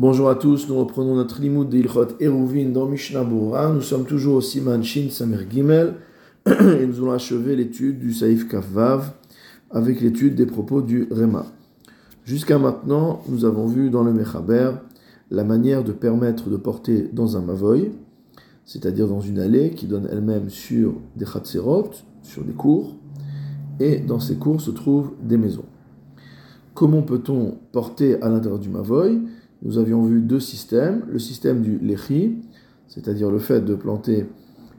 Bonjour à tous, nous reprenons notre limoud d'Ilchot Eruvin dans Mishnah. Nous sommes toujours au Siman Shin Samer Gimel et nous allons achever l'étude du Saïf Kafvav avec l'étude des propos du Rema. Jusqu'à maintenant, nous avons vu dans le Mechaber la manière de permettre de porter dans un Mavoy, c'est-à-dire dans une allée qui donne elle-même sur des Khatserot, sur des cours, et dans ces cours se trouvent des maisons. Comment peut-on porter à l'intérieur du Mavoy? Nous avions vu deux systèmes. Le système du lechi, c'est-à-dire le fait de planter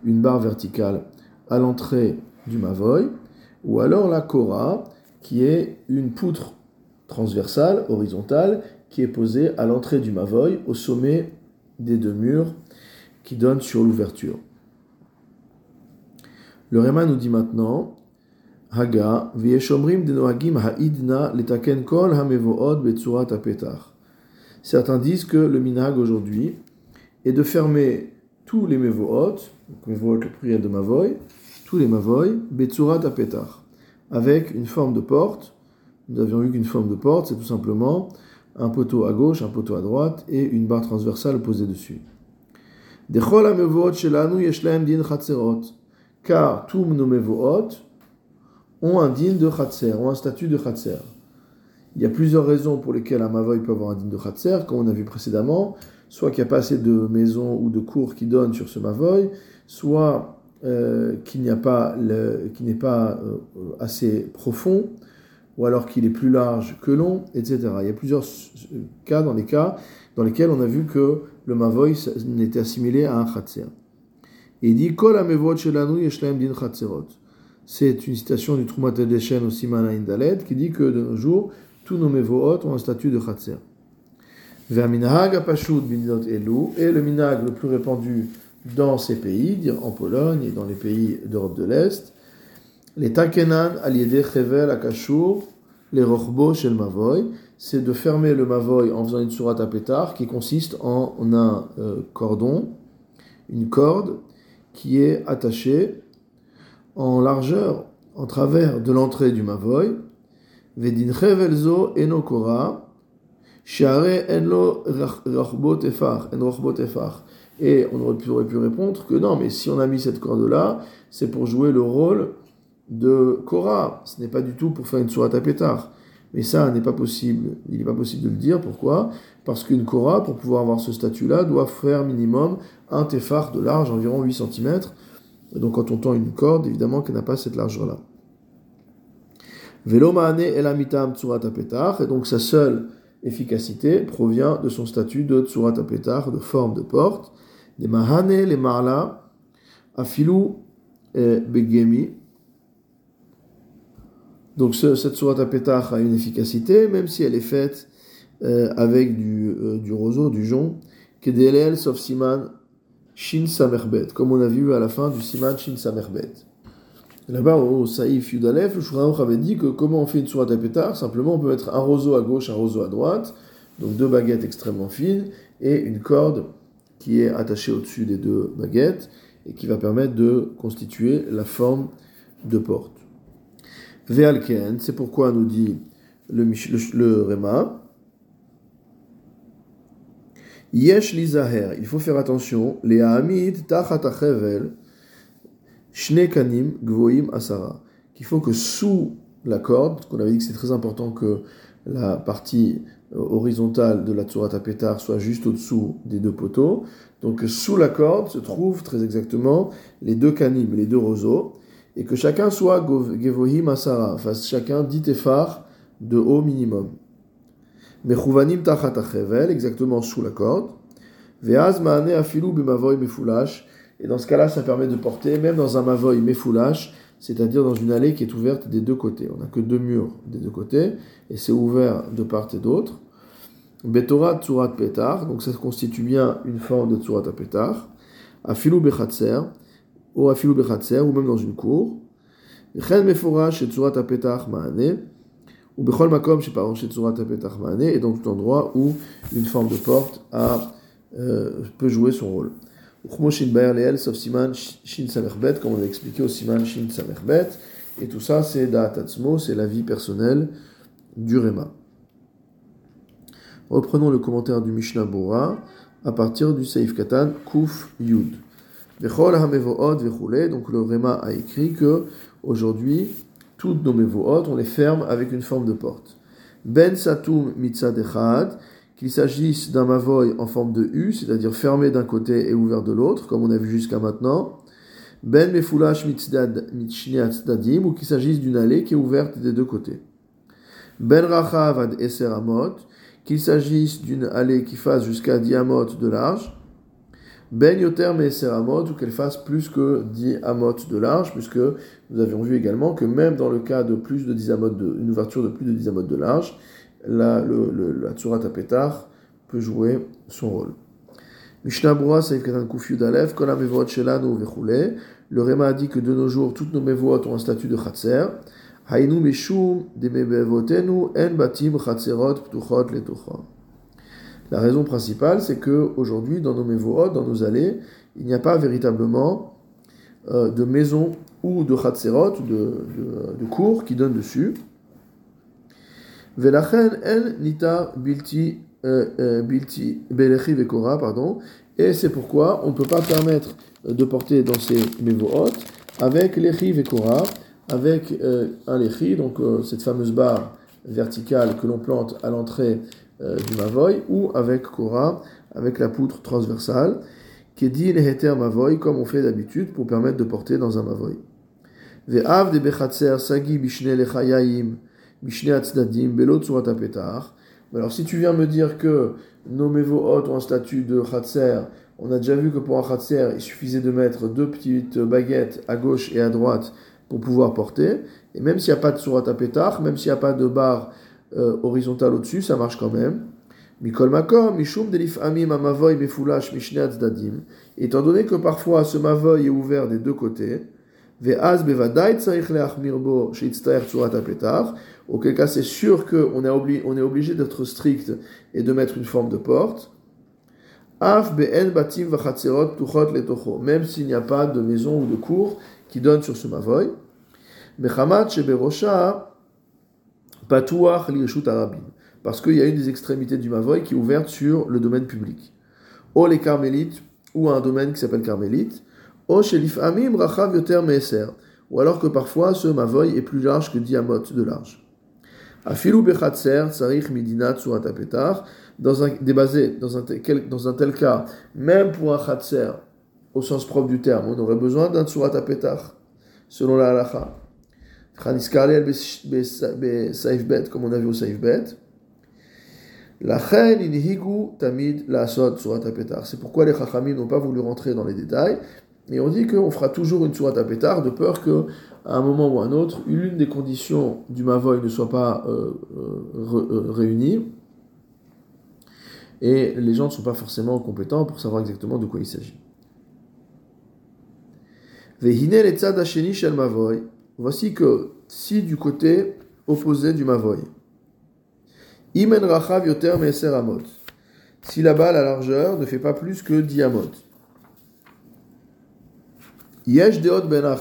une barre verticale à l'entrée du mavoy, ou alors la kora, qui est une poutre transversale, horizontale, qui est posée à l'entrée du mavoy, au sommet des deux murs qui donnent sur l'ouverture. Le Réma nous dit maintenant Haga, denoagim ha'idna letaken kol hamevood betsurat apetach. Certains disent que le minhag aujourd'hui est de fermer tous les mevohot, mevohot le prière de mavoy, tous les mavoy, betsurat apetar, avec une forme de porte. Nous avions vu qu'une forme de porte, c'est tout simplement un poteau à gauche, un poteau à droite et une barre transversale posée dessus. Car tous nos mevohot ont un din de chatser, ont un statut de chatser. Il y a plusieurs raisons pour lesquelles un mavoy peut avoir un digne de khatser, comme on a vu précédemment. Soit qu'il n'y a pas assez de maisons ou de cours qui donnent sur ce mavoy, soit euh, qu'il n'est pas euh, assez profond, ou alors qu'il est plus large que long, etc. Il y a plusieurs cas dans les cas dans lesquels on a vu que le mavoy n'était assimilé à un khatser. Et il dit Kol din C'est une citation du Trumat Edeshen au Siman Indaled qui dit que de nos jours, tous nos mevohot ont un statut de chatser. Et le minag le plus répandu dans ces pays, en Pologne et dans les pays d'Europe de l'Est, les takenan aliede chevel akashur, les rochbo shel mavoy, c'est de fermer le mavoy en faisant une sourate à pétard qui consiste en un euh, cordon, une corde qui est attachée en largeur, en travers de l'entrée du mavoy, Efar, en efar. Et on aurait pu, répondre que non, mais si on a mis cette corde-là, c'est pour jouer le rôle de Korah. Ce n'est pas du tout pour faire une sourate à pétard. Mais ça n'est pas possible. Il n'est pas possible de le dire. Pourquoi? Parce qu'une Korah, pour pouvoir avoir ce statut-là, doit faire minimum un tefar de large, environ 8 cm. Donc quand on tend une corde, évidemment qu'elle n'a pas cette largeur-là. Tsurat et donc sa seule efficacité provient de son statut de tsurat apetar, de forme de porte. Les mahane, les marla, afilu begemi. Donc cette surat apetar a une efficacité, même si elle est faite euh, avec du, euh, du roseau, du jonc, kedelel sauf siman shin samerbet, comme on a vu à la fin du siman shin samerbet. Là-bas, au Saïf Yudalef, le Shulchan avait dit que comment on fait une sourate à pétard Simplement, on peut mettre un roseau à gauche, un roseau à droite, donc deux baguettes extrêmement fines, et une corde qui est attachée au-dessus des deux baguettes, et qui va permettre de constituer la forme de porte. Ve'alken, c'est pourquoi nous dit le, le, Réma, Yesh lizaher, il faut faire attention, les Hamid tachat Shnekanim Gvoim Asara. Qu'il faut que sous la corde, qu'on avait dit que c'est très important que la partie euh, horizontale de la Tsurata Pétar soit juste au-dessous des deux poteaux. Donc sous la corde se trouvent très exactement les deux canim, les deux roseaux, et que chacun soit Gevohim Asara, fasse chacun dit tefar de haut minimum. Mechuvanim Tachat exactement sous la corde. Veaz Maane Afilu Bimavoy Mefulash, et dans ce cas-là, ça permet de porter, même dans un mavoy méfoulash, c'est-à-dire dans une allée qui est ouverte des deux côtés. On n'a que deux murs des deux côtés, et c'est ouvert de part et d'autre. Betorat tsurat petar, donc ça constitue bien une forme de tsurat à petar. Afilou bechatser, ou afilou bechatser, ou même dans une cour. Chen meforash et tsurat à petar ou bechol makom chez parents chez tsurat à petar et dans tout endroit où une forme de porte euh, peut jouer son rôle comme on a expliqué au Siman Shin Samerbet. Et tout ça, c'est Da'atatzmo, c'est la vie personnelle du Réma. Reprenons le commentaire du Mishnah Bora à partir du Seif Katan Kuf Yud. Donc le Réma a écrit que aujourd'hui, toutes nos mevohot, on les ferme avec une forme de porte. Ben satum mitzad echad, qu'il s'agisse d'un mavoy en forme de U, c'est-à-dire fermé d'un côté et ouvert de l'autre, comme on a vu jusqu'à maintenant. Ben mefulash dadim, ou qu'il s'agisse d'une allée qui est ouverte des deux côtés. Ben rachav ad eser amot, qu'il s'agisse d'une allée qui fasse jusqu'à 10 amot de large. Ben yoter meser amot, ou qu'elle fasse plus que 10 amot de large, puisque nous avions vu également que même dans le cas de plus de 10 amot de, une ouverture de plus de 10 amot de large, la, le, le, la tsurat apetar peut jouer son rôle. Mishnah Broa, Saïf Katan Kufyud Alef, Kol HaMevoot Shelanu Vechule. Le Réma a dit que de nos jours, toutes nos mevoot ont un statut de Chatzer. Hainu Meshum de Mebevotenu En Batim Chatzerot Ptuchot Letocha. La raison principale, c'est que aujourd'hui, dans nos mevoot, dans nos allées, il n'y a pas véritablement euh, de maison ou de Chatzerot, de, de, de cours qui donnent dessus. Velachen En Nita Bilti euh, euh, bilti Belechi Vekora, pardon, et c'est pourquoi on ne peut pas permettre de porter dans ces mevohot avec l'echi Vekora, avec euh, un lechi, donc cette fameuse barre verticale que l'on plante à l'entrée du mavoy, ou avec Kora, avec la poutre transversale, qui est dit heter mavoy, comme on fait d'habitude pour permettre de porter dans un mavoy. Ve'av de bechatzer sagi bishne bishne atzdadim, belot surat apetar, alors si tu viens me dire que nos mevohot ont un statut de khatser, on a déjà vu que pour un khatser, il suffisait de mettre deux petites baguettes à gauche et à droite pour pouvoir porter. Et même s'il n'y a pas de surat à pétard, même s'il n'y a pas de barre euh, horizontale au-dessus, ça marche quand même. Mikol mishum delif amim amavoy. Étant donné que parfois ce mavoy est ouvert des deux côtés, ve'az bevadai tzarich leachmir bo sheitztaer surat à pétard, auquel cas c'est sûr qu'on est obligé d'être strict et de mettre une forme de porte. Af be'en batim vachatzerot tuchot letocho, même s'il n'y a pas de maison ou de cour qui donne sur ce mavoy. Mechamat sheberosha patuach lirshut arabim, parce qu'il y a une des extrémités du mavoy qui est ouverte sur le domaine public. O les carmélites, ou un domaine qui s'appelle carmélite, o shelif amim rachav yoter meeser, ou alors que parfois ce mavoy est plus large que diamot de large. Afilu bechatzer tsarich midinat surat apetar. Dans un débasé, dans un, tel, dans un tel cas, même pour un chatzer, au sens propre du terme, on aurait besoin d'un surat apetar, selon la halacha. Comme on a vu au saif bet. La chen inhigu tamid la sot surat apetar. C'est pourquoi les chachamim n'ont pas voulu rentrer dans les détails. Et on dit qu'on fera toujours une surat apetar de peur que à un moment ou à un autre, l'une des conditions du Mavoy ne soit pas euh, euh, réunie, et les gens ne sont pas forcément compétents pour savoir exactement de quoi il s'agit. Voici que si du côté opposé du Mavoy, Imen Rachav Yoter si là-bas la largeur ne fait pas plus que 10 amot, Ben.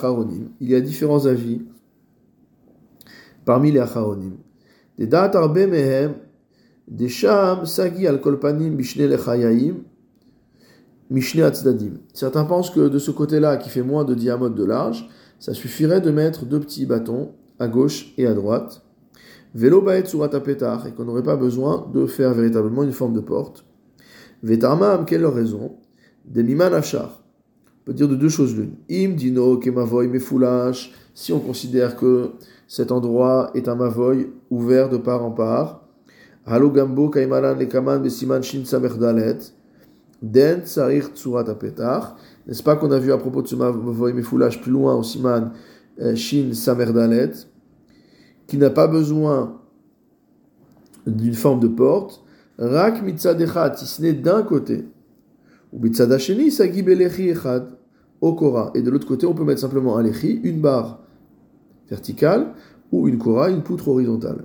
Il y a différents avis parmi les acharonim. Des dat arbe mehem, des sham sagi al kolpanim bishne lechayayim, mishne atzdadim. Certains pensent que de ce côté-là, qui fait moins de diamètre de large, ça suffirait de mettre deux petits bâtons à gauche et à droite. Velo baet surat et qu'on n'aurait pas besoin de faire véritablement une forme de porte. Vetarmam, quelle leur raison? Des miman achar peut dire de deux choses l'une. Im dino kemavoy mefulash, si on considère que cet endroit est un mavoy ouvert de part en part. Halo gambo kaimalan lekaman besiman shin samerdalet. Den tsarir tsurat apetar. N'est-ce pas qu'on a vu à propos de ce mavoy mefulash plus loin au siman euh, shin samerdalet, qui n'a pas besoin d'une forme de porte. Rak mitzadechat, si ce n'est d'un côté. Ou mitzadasheni sagibelechi echad au Kora. Et de l'autre côté, on peut mettre simplement un lechi, une barre verticale, ou une Kora, une poutre horizontale.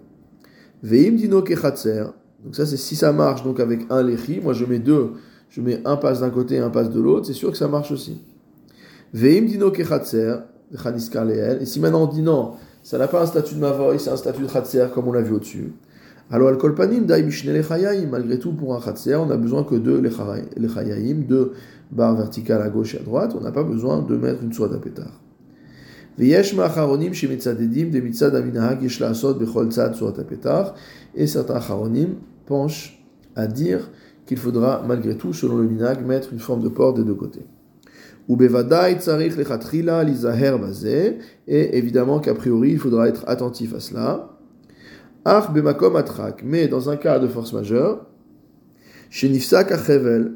Veim dino kechatzer. Donc ça, c'est si ça marche donc avec un lechi. Moi, je mets deux. Je mets un passe d'un côté et un passe de l'autre. C'est sûr que ça marche aussi. Veim dino kechatzer. Et si maintenant on dit non, ça n'a pas un statut de mavoy, c'est un statut de khatser comme on l'a vu au-dessus. Alors, al kolpanim dai lechayaim, malgré tout, pour un khatser, on a besoin que de lechayaim, deux barre verticale à gauche et à droite, on n'a pas besoin de mettre une soie pétard. Et certains charonim penchent à dire qu'il faudra malgré tout, selon le minag, mettre une forme de porte des deux côtés. Et évidemment qu'a priori, il faudra être attentif à cela. Mais dans un cas de force majeure, chez Nifsak Achevel,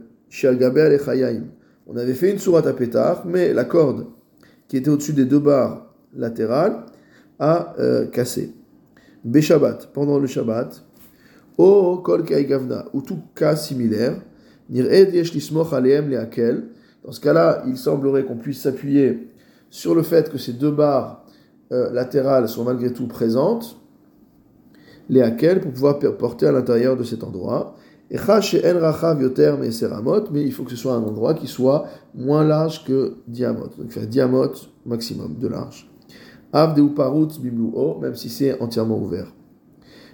on avait fait une sourate à pétard, mais la corde qui était au-dessus des deux barres latérales a euh, cassé. Beshabbat, pendant le Shabbat, kol ou tout cas similaire. Dans ce cas-là, il semblerait qu'on puisse s'appuyer sur le fait que ces deux barres euh, latérales sont malgré tout présentes, leakel, pour pouvoir porter à l'intérieur de cet endroit. Mais il faut que ce soit un endroit qui soit moins large que diamot. Donc faire diamot maximum de large. Av de uparut bimluo, même si c'est entièrement ouvert.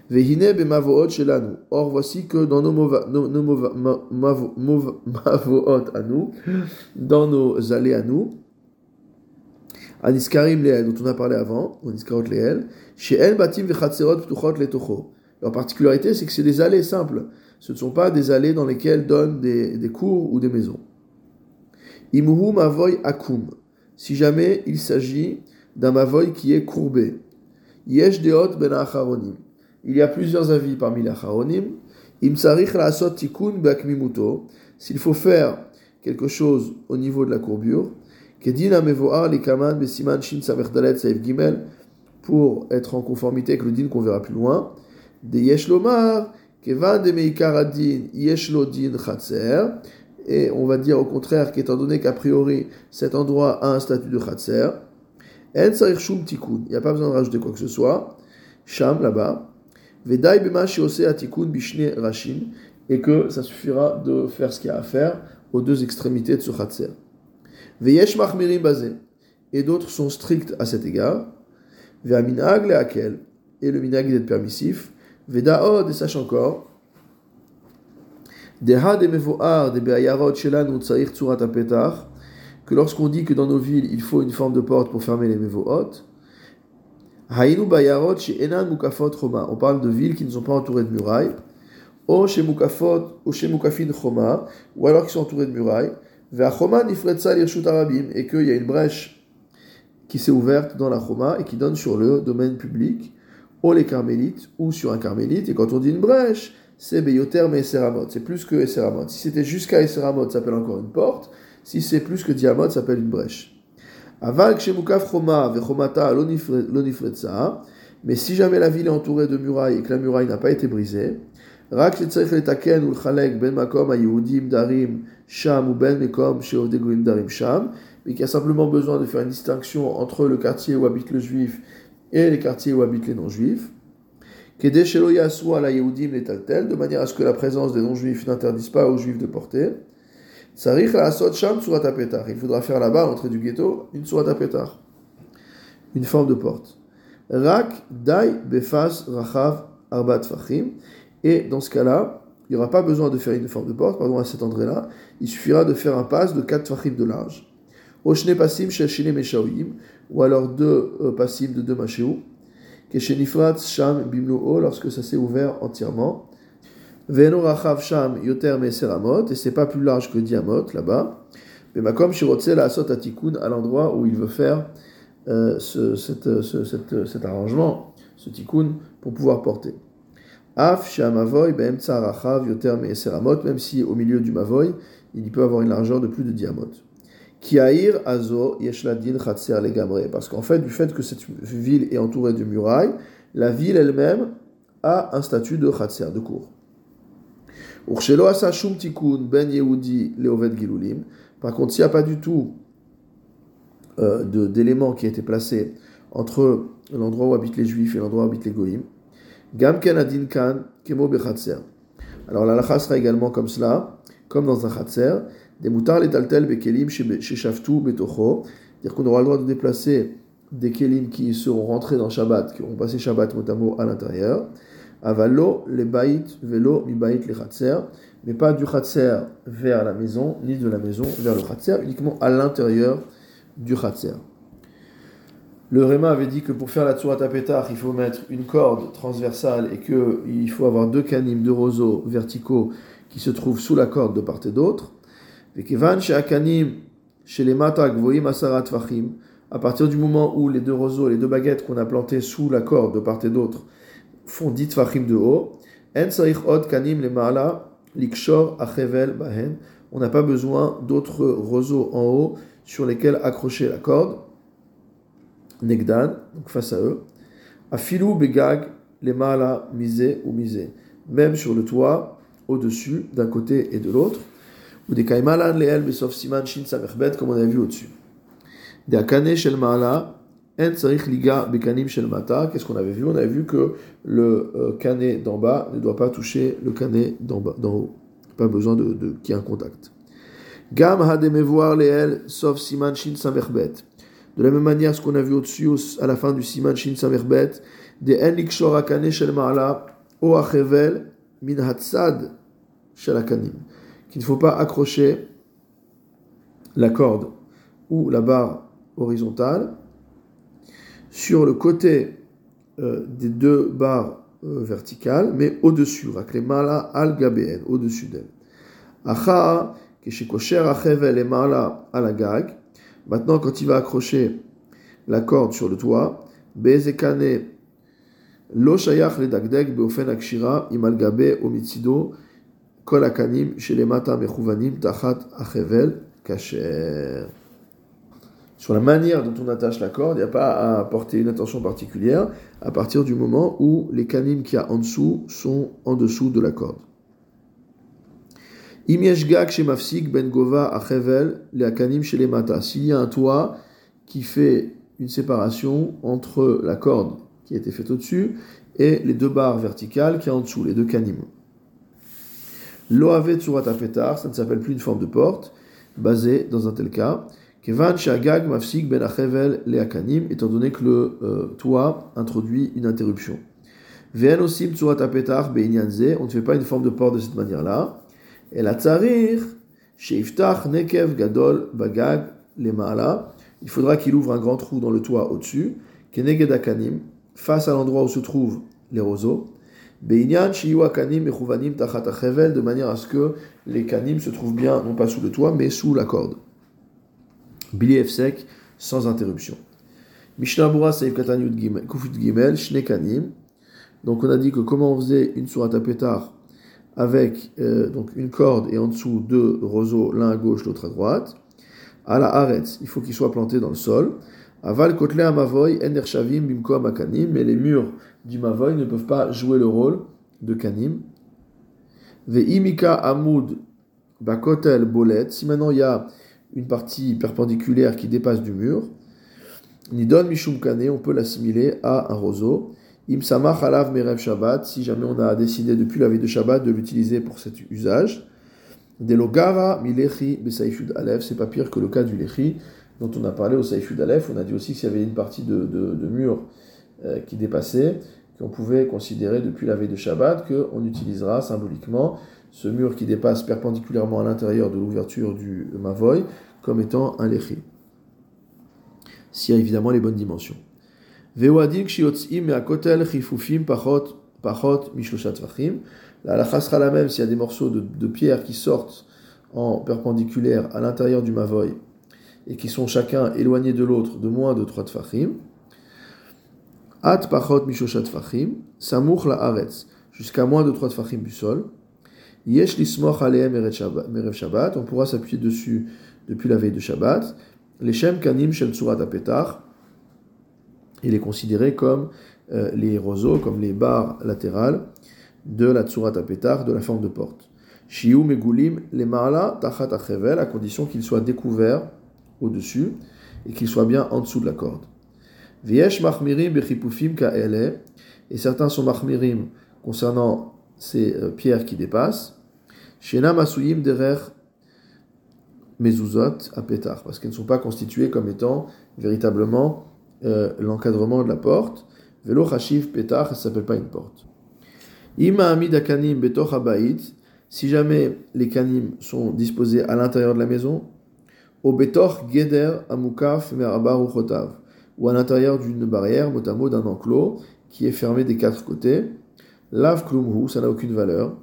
Vehine bemavoot shelanu. Or, voici que dans nos, mavoot à nous, dans nos allées à nous, Aniskarim leel, dont on a parlé avant, Aniskarot leel, chez El batim vechatserot ptuchot letocho. Leur particularité, c'est que c'est des allées simples. Ce ne sont pas des allées dans lesquelles donnent des, des cours ou des maisons. Imuhu mavoy akum. Si jamais il s'agit d'un mavoy qui est courbé. Yesh ben. Il y a plusieurs avis parmi les Acharonim. S'il faut faire quelque chose au niveau de la courbure, pour être en conformité avec le din qu'on verra plus loin, de yeshlomar, kevan et on va dire au contraire qu'étant donné qu'a priori cet endroit a un statut de chatser, en il n'y a pas besoin de rajouter quoi que ce soit, sham là-bas, Vedai atikun bishne et que ça suffira de faire ce qu'il y a à faire aux deux extrémités de ce khatser. Veyesh machmirim bazé, et d'autres sont stricts à cet égard. Et le minag est permissif. Vedaod, et sache encore, que lorsqu'on dit que dans nos villes il faut une forme de porte pour fermer les mevohot, on parle de villes qui ne sont pas entourées de murailles. Ou chez Mukafot, ou chez Mukafin Choma, ou alors qui sont entourées de murailles. Et qu'il y a une brèche qui s'est ouverte dans la Choma et qui donne sur le domaine public, ou les carmélites, ou sur un carmélite. Et quand on dit une brèche, c'est Beyoter mais Esseramot. C'est plus que Esseramot. Si c'était jusqu'à Esseramot, ça s'appelle encore une porte. Si c'est plus que Diamot, ça s'appelle une brèche. Mais si jamais la ville est entourée de murailles et que la muraille n'a pas été brisée, ben mais qu'il y a simplement besoin de faire une distinction entre le quartier où habite le juif et les quartiers où habitent les non-juifs. De manière à ce que la présence des non-juifs n'interdise pas aux juifs de porter. Il faudra faire là-bas, à l'entrée du ghetto, une surat pétar. Une forme de porte. Rak dai befas rachav arbat fachim. Et dans ce cas-là, il n'y aura pas besoin de faire une forme de porte, pardon, à cet endroit-là. Il suffira de faire un pas de 4 fachim de large. Oshne pasim shel meshaoim, ou alors deux euh, passim de deux machéou. Keshenifrat sham bimlo lorsque ça s'est ouvert entièrement. Veno rachav sham yoter meseramot, et c'est pas plus large que diamot là-bas. Mais makom shirotzel asot atikun, à l'endroit où il veut faire euh, ce, ce, cette, cet arrangement, ce tikkun, pour pouvoir porter. Af sham avoy be'emtsa rachav yoter meseramot, même si au milieu du mavoy, il peut avoir une largeur de plus de diamot. Kiair azo yeshladin chatser legamre, parce qu'en fait, du fait que cette ville est entourée de murailles, la ville elle-même a un statut de chatser, de cour. ben Yehudi leovet gilulim. Par contre, s'il n'y a pas du tout euh, d'éléments qui a été placé entre l'endroit où habitent les juifs et l'endroit où habitent les goïms, gam adin kan kemo bechatser. Alors la lacha sera également comme cela, comme dans un chatser, des moutards les taltel bekelim chez shaftu betocho, c'est-à-dire qu'on aura le droit de déplacer des kelim qui seront rentrés dans Shabbat, qui auront passé Shabbat motamo à l'intérieur. Avalo, les bait, velo, mi bait, les chatser, mais pas du chatser vers la maison, ni de la maison vers le chatser, uniquement à l'intérieur du chatser. Le Réma avait dit que pour faire la tsurat pétard, il faut mettre une corde transversale et qu'il faut avoir deux canimes, deux roseaux verticaux qui se trouvent sous la corde de part et d'autre. Et chez Akanim, chez les Asarat à partir du moment où les deux roseaux, les deux baguettes qu'on a plantées sous la corde de part et d'autre font 10 Fachim de haut, En Od Kanim le Maala, Likshor Achevel Bahen, on n'a pas besoin d'autres roseaux en haut sur lesquels accrocher la corde. Negdan, donc face à eux. Afilou begag, les mala misé ou misé. Même sur le toit, au-dessus, d'un côté et de l'autre. Ou des kaimalan leel besof siman shin samerbet, comme on a vu au-dessus. Des akane shel mala, en sarich liga bekanim shel mata. Qu'est-ce qu'on avait vu? On avait vu que le euh, canet d'en bas ne doit pas toucher le canet d'en haut. Pas besoin de, de qu'il y ait un contact. Gam hademevoir leel sauf siman shin samerbet. De la même manière, ce qu'on a vu au-dessus, à la fin du Siman Shin Samerbet, de En Shor Akane Shel Ma'ala, O Achevel, Min Hatzad Shel Akanim. Qu'il ne faut pas accrocher la corde ou la barre horizontale sur le côté euh, des deux barres euh, verticales, mais au-dessus, Ma'ala al Gabeen, au-dessus d'elle. Acha, Keshikosher Achevel al Maintenant, quand il va accrocher la corde sur le toit, Bezekane lo shayach le dagdeg beofen akshira imalgabe omitzido kol akanim shelemata mechuvanim tachat achevel kacher. Sur la manière dont on attache la corde, il n'y a pas à porter une attention particulière à partir du moment où les canimes qu'il y a en dessous sont en dessous de la corde. Ben Gova S'il y a un toit qui fait une séparation entre la corde qui a été faite au-dessus et les deux barres verticales qui y en dessous, les deux kanim. Loavet Tsurat ça ne s'appelle plus une forme de porte, basée dans un tel cas. Kevan Shagag Mafsik Ben Achevel Leakanim, étant donné que le euh, toit introduit une interruption. Ve'en Osim Tsurat Apetar on ne fait pas une forme de porte de cette manière-là. Et la tzarir, sheiftach nekev gadol bagag lemala, il faudra qu'il ouvre un grand trou dans le toit au-dessus, keneged akanim, face à l'endroit où se trouvent les roseaux, De manière à ce que les kanim se trouvent bien, non pas sous le toit, mais sous la corde. Bilief sec, sans interruption. Mishnah Bura Seif Katanyut Gimel, Shne Kanim. Donc on a dit que comment on faisait une sourate à pétard avec euh, donc une corde et en dessous deux roseaux, l'un à gauche, l'autre à droite. À la haretz, il faut qu'il soit planté dans le sol. Aval kotle mavoy ender shavim bimko makanim, mais les murs du mavoy ne peuvent pas jouer le rôle de kanim. Ve'imika amud bakotel bolet, si maintenant il y a une partie perpendiculaire qui dépasse du mur, nidon mishum kane, on peut l'assimiler à un roseau. Imsamach alav merev Shabbat, si jamais on a décidé depuis la vie de Shabbat de l'utiliser pour cet usage. Delogara milechi besaifud alef, c'est pas pire que le cas du lechi dont on a parlé au saifud alef. On a dit aussi que s'il y avait une partie de, de, mur euh, qui dépassait, qu'on pouvait considérer depuis la veille de Shabbat qu'on utilisera symboliquement ce mur qui dépasse perpendiculairement à l'intérieur de l'ouverture du mavoy comme étant un lechi. S'il y a évidemment les bonnes dimensions. La halakha sera la même s'il y a des morceaux de, de, pierre qui sortent en perpendiculaire à l'intérieur du mavoy et qui sont chacun éloignés de l'autre de moins de 3 tfachim. At pachot mishoshat tfachim, samuch la aretz, jusqu'à moins de 3 tfachim du sol. Yesh lismoch aleem merev shabbat, on pourra s'appuyer dessus depuis la veille de Shabbat. Les shem kanim shel tsurat apetach, il est considéré comme euh, les roseaux, comme les barres latérales de la tsurat apetar, de la forme de porte. Shiu megulim les ma'ala tachat achevel, à condition qu'il soit découvert au-dessus et qu'il soit bien en dessous de la corde. Viesh machmirim bechipufim ka'ele, et certains sont machmirim concernant ces euh, pierres qui dépassent. Shena masuyim derer mezuzot apetar, parce qu'elles ne sont pas constituées comme étant véritablement euh, l'encadrement de la porte. Vélo chashiv pétard, ça s'appelle pas une porte. Ima akanim betoch si jamais les kanim sont disposés à l'intérieur de la maison, au betoch geder amukaf uchotav, ou à l'intérieur d'une barrière, motamo d'un enclos, qui est fermé des quatre côtés, lav klumhu, ça n'a aucune valeur.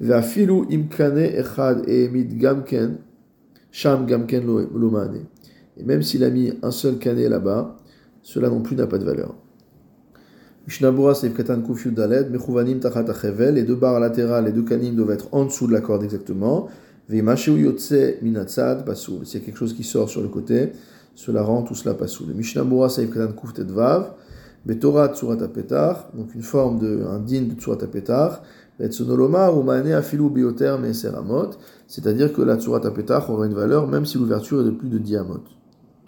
Ve'afilu imkane echad emid gamken, sham gamken lomane. Et même s'il a mis un seul canet là-bas, cela non plus n'a pas de valeur. Mishnabura Seif Katan Kufyu Daled, Mechuvanim Tachat Achevel, les deux barres latérales, les deux canim doivent être en dessous de la corde exactement. S'il y a quelque chose qui sort sur le côté, cela rend tout cela pasoul. Mishnabura Seif Katan Kuf Tedvav, Betorat Tsurat Apetar, donc une forme de, un din de Tsurat Apetar, Betsonoloma ou Mane Afilu Bioter Meseramot, c'est-à-dire que la Tsurat Apetar aura une valeur même si l'ouverture est de plus de 10 amot.